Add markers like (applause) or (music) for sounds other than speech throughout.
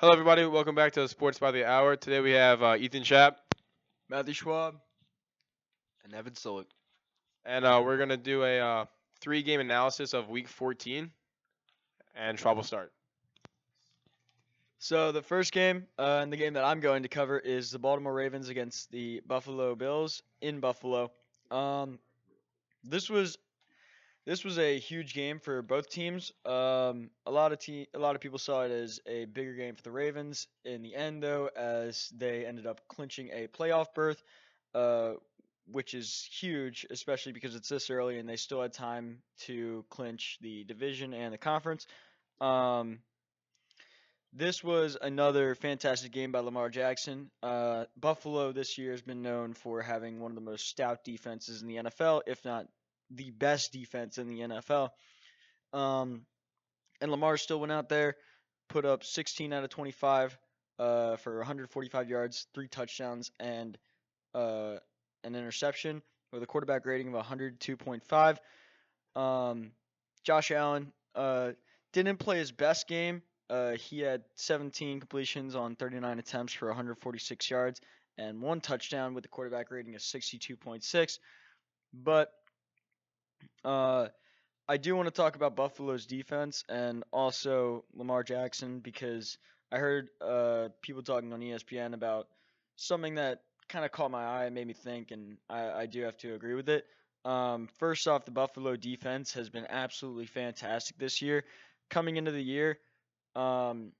Hello, everybody. Welcome back to Sports by the Hour. Today we have uh, Ethan Schapp, Matthew Schwab, and Evan Solik. and uh, we're gonna do a uh, three-game analysis of Week 14. And Schwab will start. So the first game, uh, and the game that I'm going to cover is the Baltimore Ravens against the Buffalo Bills in Buffalo. Um, this was this was a huge game for both teams. Um, a lot of te- a lot of people saw it as a bigger game for the Ravens. In the end, though, as they ended up clinching a playoff berth, uh, which is huge, especially because it's this early and they still had time to clinch the division and the conference. Um, this was another fantastic game by Lamar Jackson. Uh, Buffalo this year has been known for having one of the most stout defenses in the NFL, if not the best defense in the NFL. Um, and Lamar still went out there, put up 16 out of 25 uh, for 145 yards, three touchdowns, and uh, an interception with a quarterback rating of 102.5. Um, Josh Allen uh, didn't play his best game. Uh, he had 17 completions on 39 attempts for 146 yards and one touchdown with a quarterback rating of 62.6. But uh, I do want to talk about Buffalo's defense and also Lamar Jackson because I heard uh, people talking on ESPN about something that kind of caught my eye and made me think, and I, I do have to agree with it. Um, first off, the Buffalo defense has been absolutely fantastic this year. Coming into the year, um,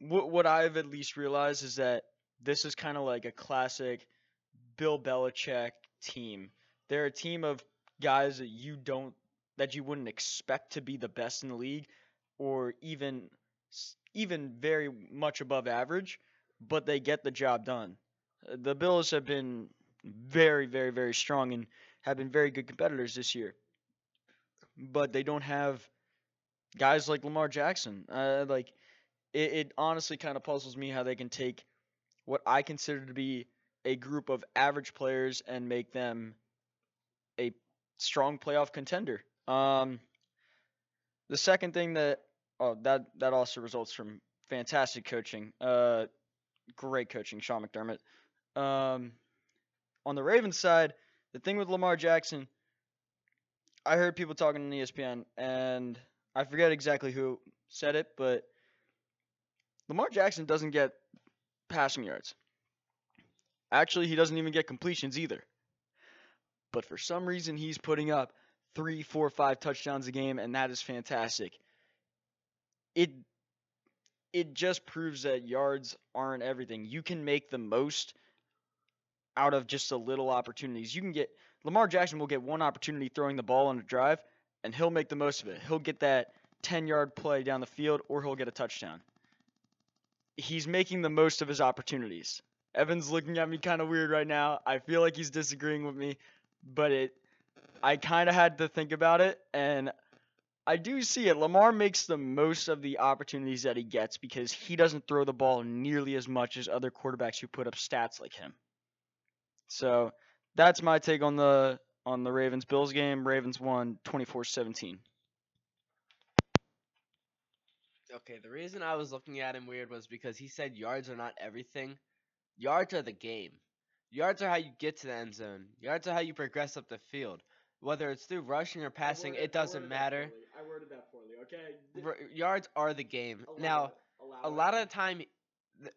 what what I've at least realized is that this is kind of like a classic Bill Belichick team. They're a team of guys that you don't that you wouldn't expect to be the best in the league or even even very much above average, but they get the job done. Uh, The Bills have been very very very strong and have been very good competitors this year. But they don't have guys like Lamar Jackson. Uh, like it, it honestly kind of puzzles me how they can take what I consider to be a group of average players and make them strong playoff contender. Um, the second thing that oh that that also results from fantastic coaching. Uh, great coaching, Sean McDermott. Um, on the Ravens side, the thing with Lamar Jackson, I heard people talking on ESPN, and I forget exactly who said it, but Lamar Jackson doesn't get passing yards. Actually, he doesn't even get completions either. But for some reason, he's putting up three, four, five touchdowns a game, and that is fantastic. It it just proves that yards aren't everything. You can make the most out of just a little opportunities. You can get Lamar Jackson will get one opportunity throwing the ball on a drive, and he'll make the most of it. He'll get that 10 yard play down the field, or he'll get a touchdown. He's making the most of his opportunities. Evan's looking at me kind of weird right now. I feel like he's disagreeing with me, but it I kind of had to think about it, and I do see it. Lamar makes the most of the opportunities that he gets because he doesn't throw the ball nearly as much as other quarterbacks who put up stats like him. So that's my take on the on the Ravens Bills game. Ravens won 24-17. Okay, the reason I was looking at him weird was because he said yards are not everything. Yards are the game. Yards are how you get to the end zone. Yards are how you progress up the field. Whether it's through rushing or passing, it doesn't matter. I worded that poorly, okay? R- yards are the game. Now, a lot of the time,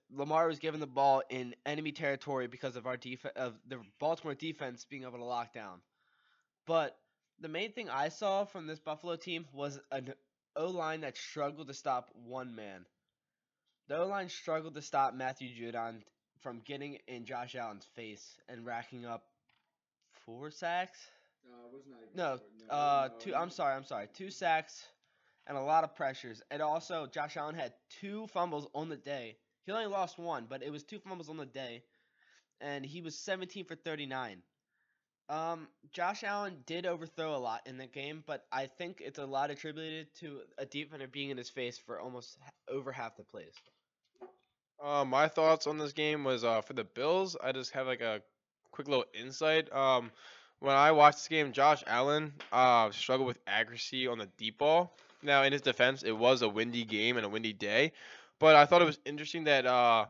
Lamar was given the ball in enemy territory because of our def- of the Baltimore defense being able to lock down. But the main thing I saw from this Buffalo team was an O line that struggled to stop one man. The O line struggled to stop Matthew Judon from getting in Josh Allen's face and racking up four sacks. No, uh, two. I'm sorry. I'm sorry. Two sacks and a lot of pressures. And also, Josh Allen had two fumbles on the day. He only lost one, but it was two fumbles on the day, and he was 17 for 39. Um, Josh Allen did overthrow a lot in the game, but I think it's a lot attributed to a defender being in his face for almost over half the plays. Uh, my thoughts on this game was uh, for the Bills. I just have like a quick little insight. Um, when I watched this game, Josh Allen uh, struggled with accuracy on the deep ball. Now, in his defense, it was a windy game and a windy day, but I thought it was interesting that uh,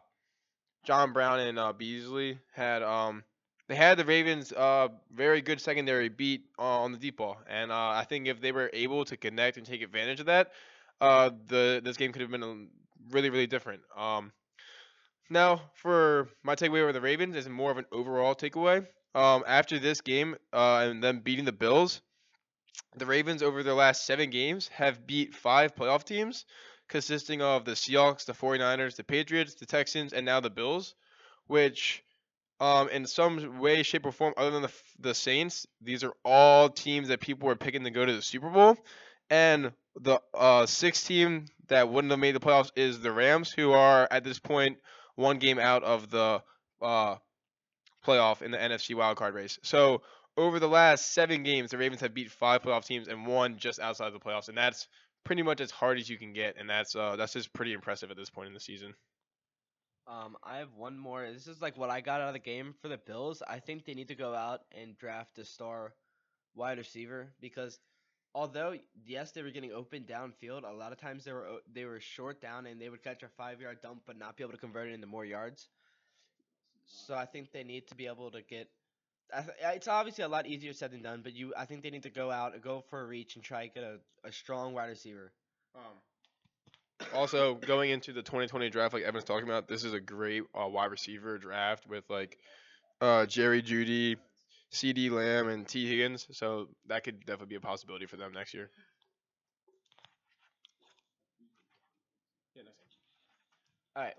John Brown and uh, Beasley had um, they had the Ravens uh, very good secondary beat uh, on the deep ball, and uh, I think if they were able to connect and take advantage of that, uh, the this game could have been um, really really different. Um, now for my takeaway over the Ravens is more of an overall takeaway. Um, after this game uh, and them beating the Bills, the Ravens over their last seven games have beat five playoff teams, consisting of the Seahawks, the 49ers, the Patriots, the Texans, and now the Bills, which um, in some way, shape, or form, other than the the Saints, these are all teams that people were picking to go to the Super Bowl. And the uh, sixth team that wouldn't have made the playoffs is the Rams, who are at this point one game out of the uh, playoff in the NFC wildcard race. So over the last seven games, the Ravens have beat five playoff teams and one just outside the playoffs, and that's pretty much as hard as you can get, and that's uh, that's just pretty impressive at this point in the season. Um, I have one more. This is like what I got out of the game for the Bills. I think they need to go out and draft a star wide receiver because although yes they were getting open downfield, a lot of times they were they were short down and they would catch a five yard dump but not be able to convert it into more yards. So I think they need to be able to get. It's obviously a lot easier said than done, but you I think they need to go out, and go for a reach, and try to get a, a strong wide receiver. Um, also, going into the 2020 draft, like Evan's talking about, this is a great uh, wide receiver draft with like uh, Jerry Jeudy, CeeDee Lamb, and Tee Higgins. So that could definitely be a possibility for them next year. All right.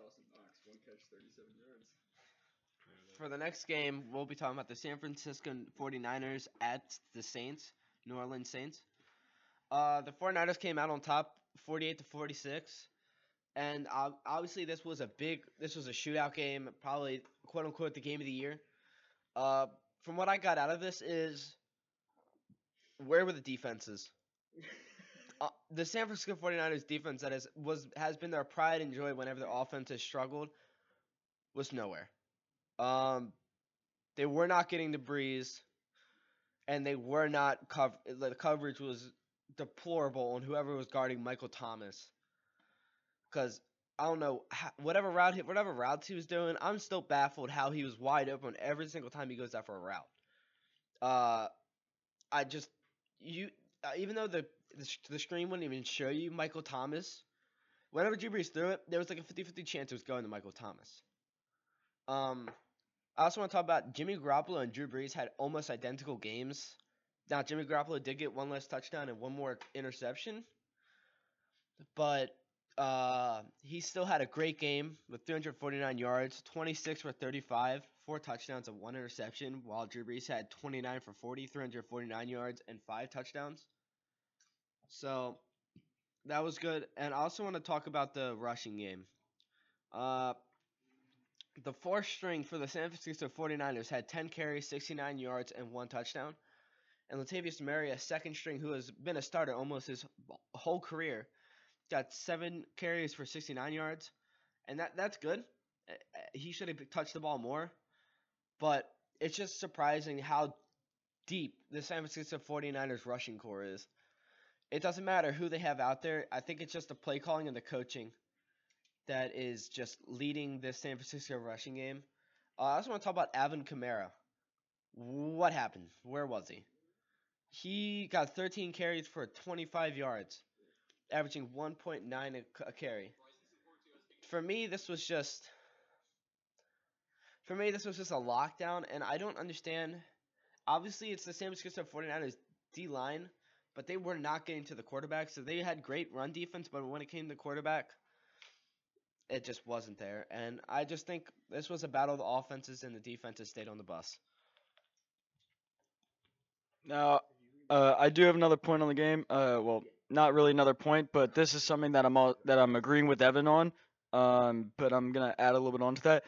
For the next game, we'll be talking about the San Francisco 49ers at the Saints, New Orleans Saints. Uh, the 49ers came out on top 48 to 46. And uh, obviously, this was a big, this was a shootout game, probably quote unquote the game of the year. Uh, from what I got out of this is, where were the defenses? (laughs) uh, the San Francisco 49ers defense that is was has been their pride and joy whenever their offense has struggled was nowhere. Um, they were not getting the breeze, and they were not cover. The coverage was deplorable on whoever was guarding Michael Thomas. Because I don't know whatever route he, whatever routes he was doing, I'm still baffled how he was wide open every single time he goes out for a route. Uh, I just you uh, even though the, the the screen wouldn't even show you Michael Thomas, whenever Drew Brees threw it, there was like a 50-50 chance it was going to Michael Thomas. Um, I also want to talk about Jimmy Garoppolo and Drew Brees had almost identical games now, Jimmy Garoppolo did get one less touchdown and one more interception, but uh, he still had a great game with 349 yards, 26 for 35, four touchdowns and one interception, while Drew Brees had 29 for 40, 349 yards and five touchdowns. So that was good. And I also want to talk about the rushing game. Uh, the fourth string for the San Francisco 49ers had 10 carries, 69 yards, and one touchdown and Latavius Murray, a second string who has been a starter almost his whole career, got seven carries for 69 yards, and that that's good. He should have touched the ball more, but it's just surprising how deep the San Francisco 49ers rushing core is. It doesn't matter who they have out there. I think it's just the play calling and the coaching that is just leading this San Francisco rushing game. Uh, I also want to talk about Alvin Kamara. What happened? Where was he? He got 13 carries for 25 yards, averaging 1.9 a, a carry. For me, this was just. For me, this was just a lockdown, and I don't understand. Obviously, it's the same San Francisco 49ers D line, but they were not getting to the quarterback. So they had great run defense, but when it came to quarterback, it just wasn't there. And I just think this was a battle of the offenses, and the defenses stayed on the bus. Now, uh, I do have another point on the game. Uh, well, not really another point, but this is something that I'm all, that I'm agreeing with Evan on. Um, but I'm gonna add a little bit onto that.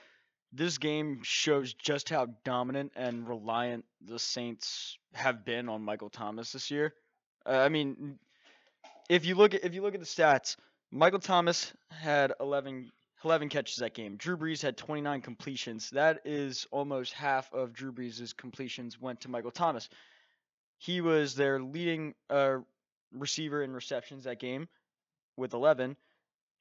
This game shows just how dominant and reliant the Saints have been on Michael Thomas this year. Uh, I mean, if you look at if you look at the stats, Michael Thomas had 11, 11 catches that game. Drew Brees had 29 completions. That is almost half of Drew Brees' completions went to Michael Thomas. He was their leading uh, receiver in receptions that game with 11.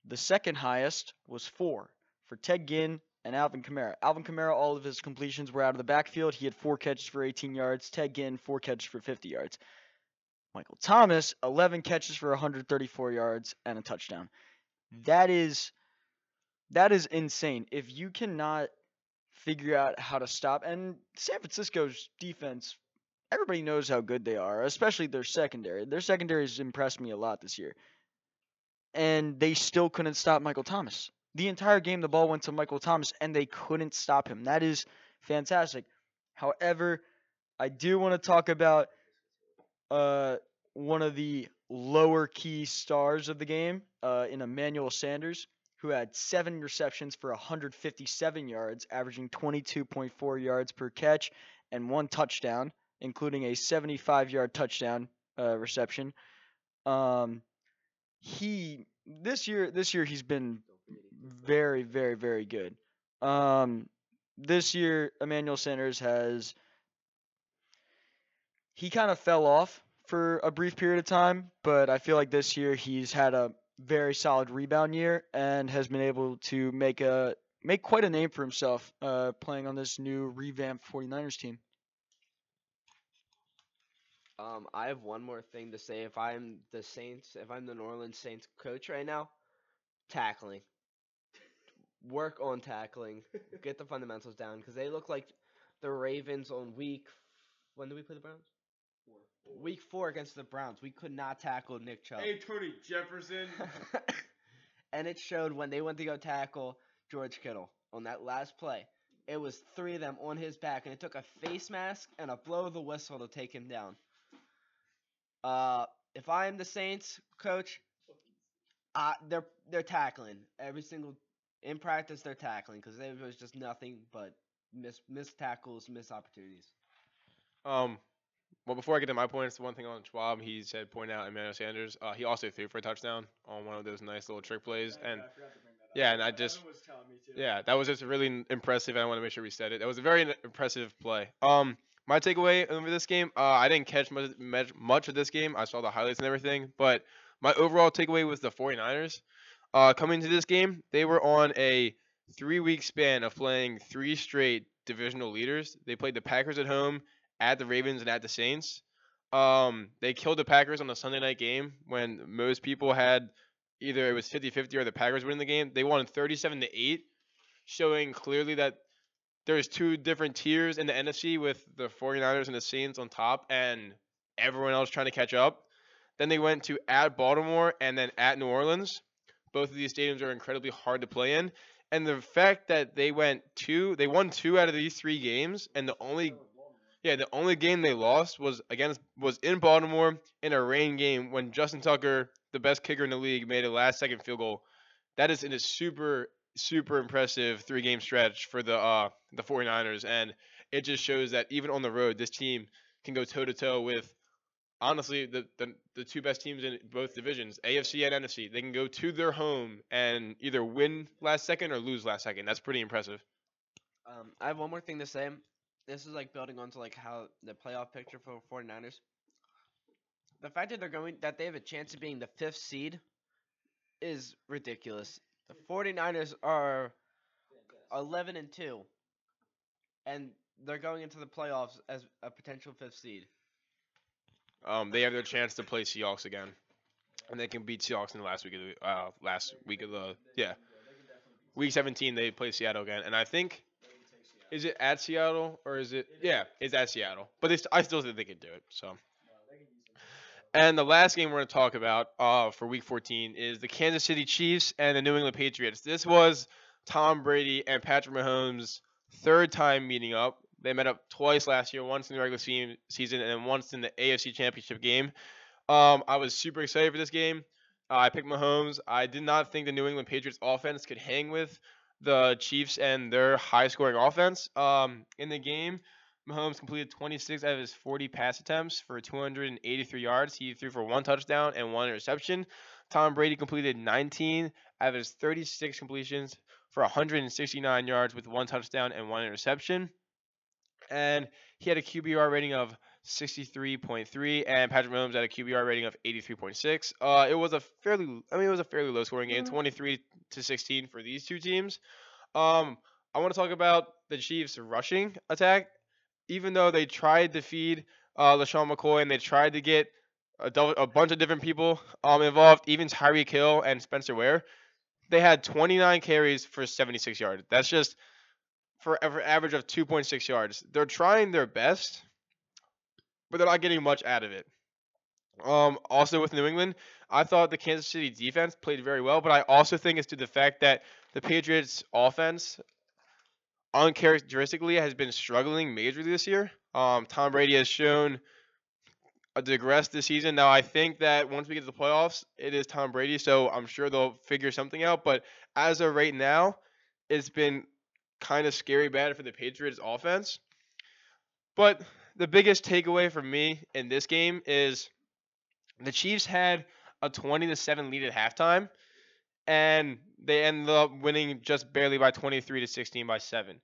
The second highest was four for Ted Ginn and Alvin Kamara. Alvin Kamara, all of his completions were out of the backfield. He had four catches for 18 yards. Ted Ginn, four catches for 50 yards. Michael Thomas, 11 catches for 134 yards and a touchdown. That is that is insane. If you cannot figure out how to stop and San Francisco's defense, everybody knows how good they are, especially their secondary. Their secondary has impressed me a lot this year. And they still couldn't stop Michael Thomas. The entire game the ball went to Michael Thomas and they couldn't stop him. That is fantastic. However, I do want to talk about uh one of the lower key stars of the game uh, in Emmanuel Sanders, who had seven receptions for 157 yards, averaging 22.4 yards per catch, and one touchdown, including a 75 yard touchdown uh, reception. Um, he this year this year he's been very very very good. Um, this year Emmanuel Sanders has he kind of fell off for a brief period of time, but I feel like this year he's had a very solid rebound year and has been able to make a make quite a name for himself uh, playing on this new revamped 49ers team. Um, I have one more thing to say. If I'm the Saints, if I'm the New Orleans Saints coach right now, tackling. Work on tackling. (laughs) Get the fundamentals down because they look like the Ravens on week. When did we play the Browns? Week four against the Browns. We could not tackle Nick Chubb. Hey, Tony Jefferson. (laughs) and it showed when they went to go tackle George Kittle on that last play. It was three of them on his back, and it took a face mask and a blow of the whistle to take him down. Uh, if I am the Saints coach, uh, they're they're tackling every single in practice. They're tackling because there was just nothing but miss missed tackles, missed opportunities. Um, well, before I get to my points, one thing on Schwab, he said point out Emmanuel Sanders. Uh, he also threw for a touchdown on one of those nice little trick plays, and yeah, and I just yeah, that was just really impressive. And I want to make sure we said it. That was a very impressive play. Um, my takeaway over this game, uh, I didn't catch much, much of this game. I saw the highlights and everything, but my overall takeaway was the 49ers. Uh, coming to this game, they were on a three-week span of playing three straight divisional leaders. They played the Packers at home, at the Ravens, and at the Saints. Um, they killed the Packers on the Sunday night game when most people had either it was 50-50 or the Packers winning the game. They won 37 to 8, showing clearly that there's two different tiers in the NFC with the 49ers and the Saints on top and everyone else trying to catch up. Then they went to at Baltimore and then at New Orleans. Both of these stadiums are incredibly hard to play in. And the fact that they went two, they won two out of these three games, and the only, yeah, the only game they lost was against was in Baltimore in a rain game when Justin Tucker, the best kicker in the league, made a last second field goal. That is in a super super impressive three game stretch for the uh the 49ers, and it just shows that even on the road, this team can go toe to toe with honestly the, the the two best teams in both divisions, AFC and NFC. They can go to their home and either win last second or lose last second. That's pretty impressive. Um, I have one more thing to say. This is like building onto like how the playoff picture for 49ers. The fact that they're going that they have a chance of being the fifth seed is ridiculous. The 49ers are 11 and 2 and they're going into the playoffs as a potential fifth seed. Um, they have their chance to play Seahawks again, and they can beat Seahawks in the last week of the uh last week of the yeah week 17 they play Seattle again, and I think is it at Seattle or is it yeah it's at Seattle, but they st- I still think they could do it so. And the last game we're going to talk about uh, for Week 14 is the Kansas City Chiefs and the New England Patriots. This was Tom Brady and Patrick Mahomes' third time meeting up. They met up twice last year, once in the regular se- season and once in the AFC Championship game. Um, I was super excited for this game. Uh, I picked Mahomes. I did not think the New England Patriots offense could hang with the Chiefs and their high-scoring offense. Um, in the game, Mahomes completed 26 out of his 40 pass attempts for 283 yards. He threw for one touchdown and one interception. Tom Brady completed 19 out of his 36 completions for 169 yards with one touchdown and one interception. And he had a QBR rating of 63.3, and Patrick Mahomes had a QBR rating of 83.6. Uh, it was a fairly, I mean, it was a fairly low scoring game, 23 to 16 for these two teams. Um, I want to talk about the Chiefs' rushing attack. Even though they tried to feed uh, LeSean McCoy and they tried to get a, double, a bunch of different people um, involved, even Tyreek Hill and Spencer Ware, they had 29 carries for 76 yards. That's just for an average of 2.6 yards. They're trying their best, but they're not getting much out of it. Um, also with New England, I thought the Kansas City defense played very well, but I also think it's due to the fact that the Patriots offense uncharacteristically has been struggling majorly this year. Um, Tom Brady has shown a digress this season. Now I think that once we get to the playoffs, it is Tom Brady, so I'm sure they'll figure something out. But as of right now, it's been kind of scary bad for the Patriots offense. But the biggest takeaway for me in this game is the Chiefs had a 20 to 7 lead at halftime and they ended up winning just barely by 23 to 16 by 7.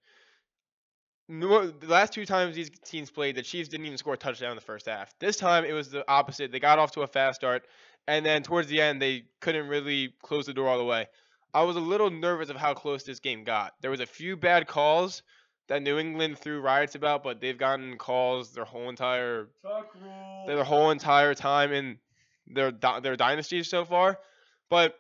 The last two times these teams played, the Chiefs didn't even score a touchdown in the first half. This time it was the opposite. They got off to a fast start, and then towards the end they couldn't really close the door all the way. I was a little nervous of how close this game got. There was a few bad calls that New England threw riots about, but they've gotten calls their whole entire their whole entire time in their their dynasties so far. But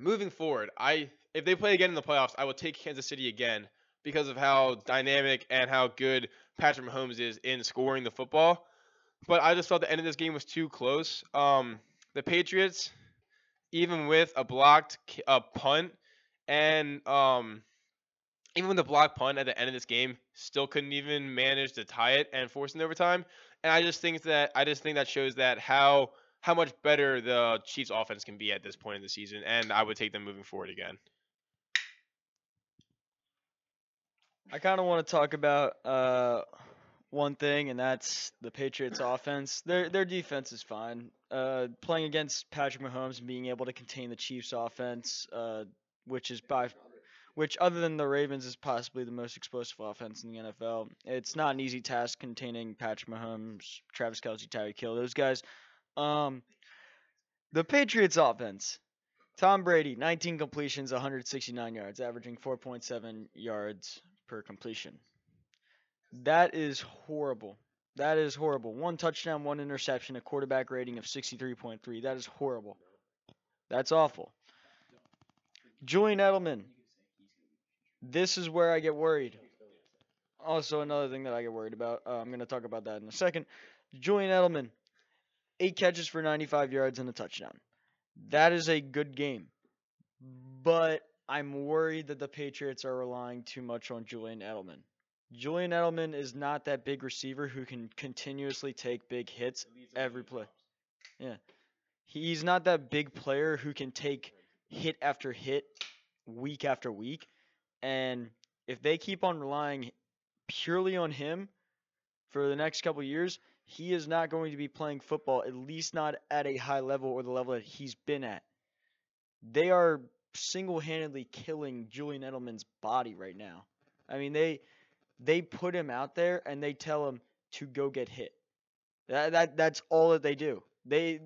moving forward, I if they play again in the playoffs, I will take Kansas City again because of how dynamic and how good Patrick Mahomes is in scoring the football. But I just thought the end of this game was too close. Um, the Patriots even with a blocked a punt and um, even with the blocked punt at the end of this game, still couldn't even manage to tie it and force an overtime. And I just think that I just think that shows that how how much better the Chiefs offense can be at this point in the season, and I would take them moving forward again. I kind of want to talk about uh, one thing, and that's the Patriots' offense. Their their defense is fine. Uh, playing against Patrick Mahomes and being able to contain the Chiefs' offense, uh, which is by which other than the Ravens is possibly the most explosive offense in the NFL. It's not an easy task containing Patrick Mahomes, Travis Kelce, Tyreek Hill, those guys. Um, the Patriots' offense. Tom Brady, 19 completions, 169 yards, averaging 4.7 yards per completion. That is horrible. That is horrible. One touchdown, one interception, a quarterback rating of 63.3. That is horrible. That's awful. Julian Edelman. This is where I get worried. Also, another thing that I get worried about. Uh, I'm going to talk about that in a second. Julian Edelman, eight catches for 95 yards and a touchdown. That is a good game. But I'm worried that the Patriots are relying too much on Julian Edelman. Julian Edelman is not that big receiver who can continuously take big hits every play. Yeah. He's not that big player who can take hit after hit week after week. And if they keep on relying purely on him for the next couple years, he is not going to be playing football, at least not at a high level or the level that he's been at. They are single handedly killing Julian Edelman's body right now. I mean, they they put him out there and they tell him to go get hit. That, that that's all that they do. They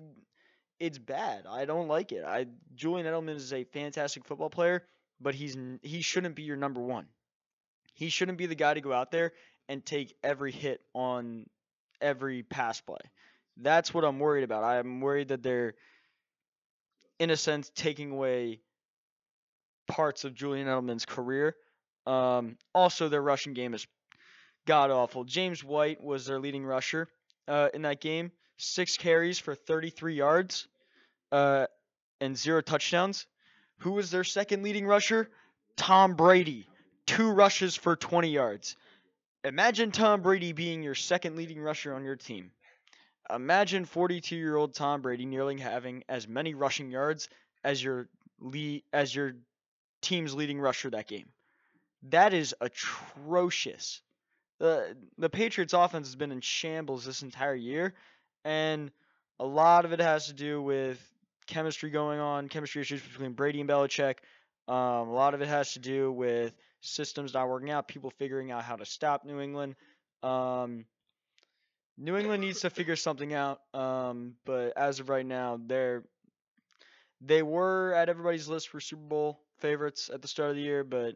it's bad. I don't like it. I Julian Edelman is a fantastic football player, but he's he shouldn't be your number 1. He shouldn't be the guy to go out there and take every hit on every pass play. That's what I'm worried about. I'm worried that they're in a sense taking away parts of Julian Edelman's career um, also, their rushing game is god awful. James White was their leading rusher uh, in that game. Six carries for 33 yards uh, and zero touchdowns. Who was their second leading rusher? Tom Brady. Two rushes for 20 yards. Imagine Tom Brady being your second leading rusher on your team. Imagine 42 year old Tom Brady nearly having as many rushing yards as your lead, as your team's leading rusher that game. That is atrocious. The the Patriots offense has been in shambles this entire year and a lot of it has to do with chemistry going on, chemistry issues between Brady and Belichick. Um, a lot of it has to do with systems not working out, people figuring out how to stop New England. Um, New England needs to figure something out. Um, but as of right now, they're they were at everybody's list for Super Bowl favorites at the start of the year, but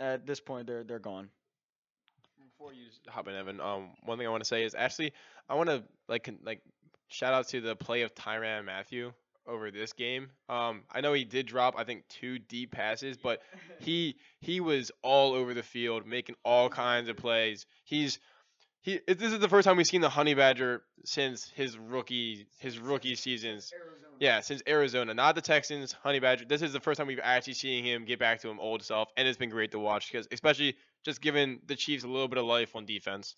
at this point, they're they're gone. Before you hop in, Evan, um, one thing I want to say is actually I want to like like shout out to the play of Tyrann Mathieu over this game. Um, I know he did drop I think two deep passes, but (laughs) he he was all over the field making all kinds of plays. He's he this is the first time we've seen the Honey Badger since his rookie his rookie seasons. Yeah, since Arizona, not the Texans, Honey Badger. This is the first time we've actually seen him get back to him old self, and it's been great to watch because especially just giving the Chiefs a little bit of life on defense.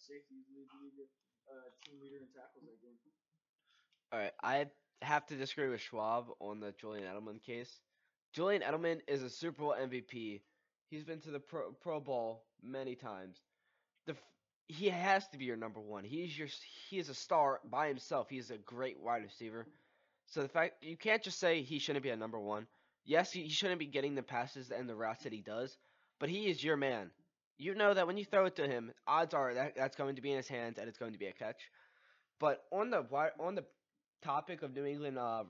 All right, I have to disagree with Schwab on the Julian Edelman case. Julian Edelman is a Super Bowl MVP. He's been to the Pro, Pro Bowl many times. The he has to be your number one. He's your he is a star by himself. He is a great wide receiver. So the fact you can't just say he shouldn't be a number one. Yes, he, he shouldn't be getting the passes and the routes that he does, but he is your man. You know that when you throw it to him, odds are that that's going to be in his hands and it's going to be a catch. But on the on the topic of New England uh,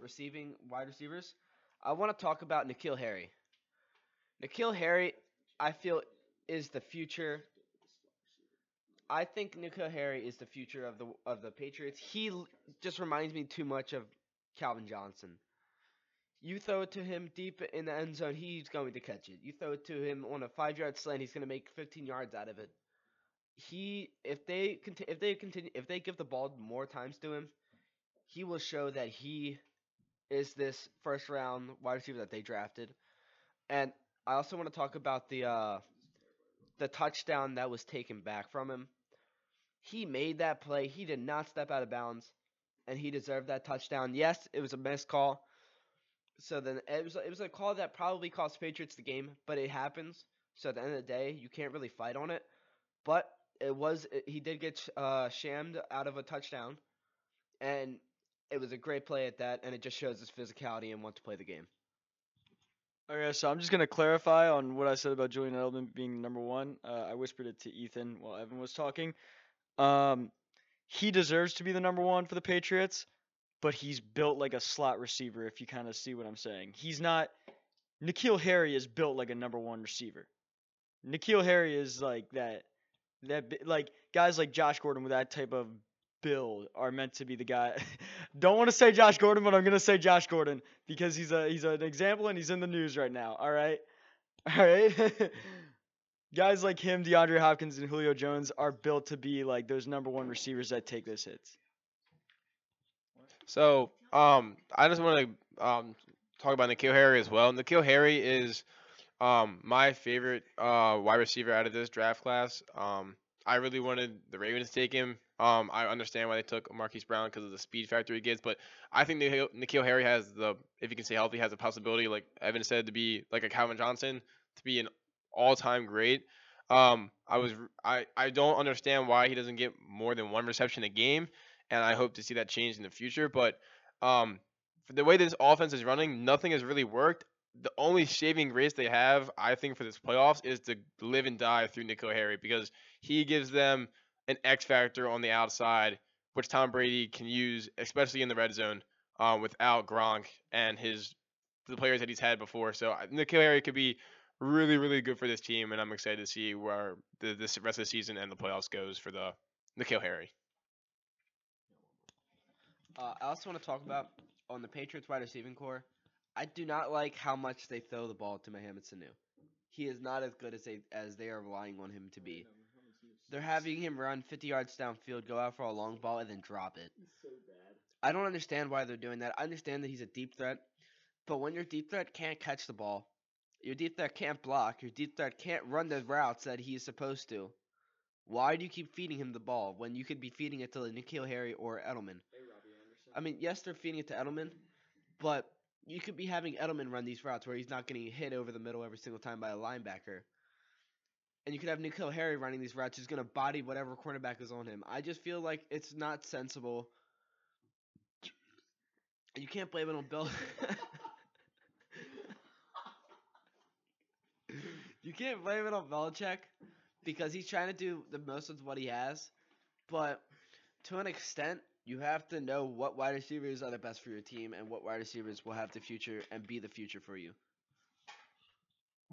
receiving wide receivers, I want to talk about N'Keal Harry. N'Keal Harry, I feel, is the future. I think N'Keal Harry is the future of the of the Patriots. He l- just reminds me too much of Calvin Johnson. You throw it to him deep in the end zone, he's going to catch it. You throw it to him on a five yard slant, he's going to make 15 yards out of it. He, if they conti- if they continue, if they give the ball more times to him, he will show that he is this first round wide receiver that they drafted. And I also want to talk about the uh, the touchdown that was taken back from him. He made that play. He did not step out of bounds, and he deserved that touchdown. Yes, it was a missed call. So then it was it was a call that probably cost Patriots the game, but it happens. So at the end of the day, you can't really fight on it. But it was he did get uh, shammed out of a touchdown, and it was a great play at that, and it just shows his physicality and want to play the game. Okay, so I'm just gonna clarify on what I said about Julian Edelman being number one. Uh, I whispered it to Ethan while Evan was talking. Um, he deserves to be the number one for the Patriots, but he's built like a slot receiver. If you kind of see what I'm saying, he's not. N'Keal Harry is built like a number one receiver. N'Keal Harry is like that. That like guys like Josh Gordon with that type of build are meant to be the guy. (laughs) Don't want to say Josh Gordon, but I'm gonna say Josh Gordon because he's a he's an example and he's in the news right now. All right, (laughs) all right. (laughs) Guys like him, DeAndre Hopkins and Julio Jones are built to be like those number one receivers that take those hits. So, um, I just want to um talk about N'Keal Harry as well. N'Keal Harry is um my favorite uh wide receiver out of this draft class. Um, I really wanted the Ravens to take him. Um, I understand why they took Marquise Brown because of the speed factor he gets, but I think N'Keal, N'Keal Harry has the, if he can stay healthy, has a possibility, like Evan said, to be like a Calvin Johnson, to be an all-time great. Um, I was I, I don't understand why he doesn't get more than one reception a game, and I hope to see that change in the future. But um, the way this offense is running, nothing has really worked. The only saving grace they have, I think, for this playoffs is to live and die through N'Keal Harry because he gives them an X factor on the outside, which Tom Brady can use, especially in the red zone, um, without Gronk and his the players that he's had before. So N'Keal Harry could be really, really good for this team, and I'm excited to see where the this rest of the season and the playoffs goes for the N'Keal Harry. Uh, I also want to talk about on the Patriots wide receiving core. I do not like how much they throw the ball to Mohamed Sanu. He is not as good as they as they are relying on him to be. They're having him run 50 yards downfield, go out for a long ball, and then drop it. So bad. I don't understand why they're doing that. I understand that he's a deep threat, but when your deep threat can't catch the ball, your deep threat can't block, your deep threat can't run the routes that he's supposed to. Why do you keep feeding him the ball when you could be feeding it to N'Keal Harry or Edelman? Hey, Robbie I mean, yes, they're feeding it to Edelman, but you could be having Edelman run these routes where he's not getting hit over the middle every single time by a linebacker. And you could have N'Keal Harry running these routes who's going to body whatever cornerback is on him. I just feel like it's not sensible. You can't blame it on Bill. (laughs) you can't blame it on Belichick because he's trying to do the most with what he has. but to an extent, you have to know what wide receivers are the best for your team and what wide receivers will have the future and be the future for you.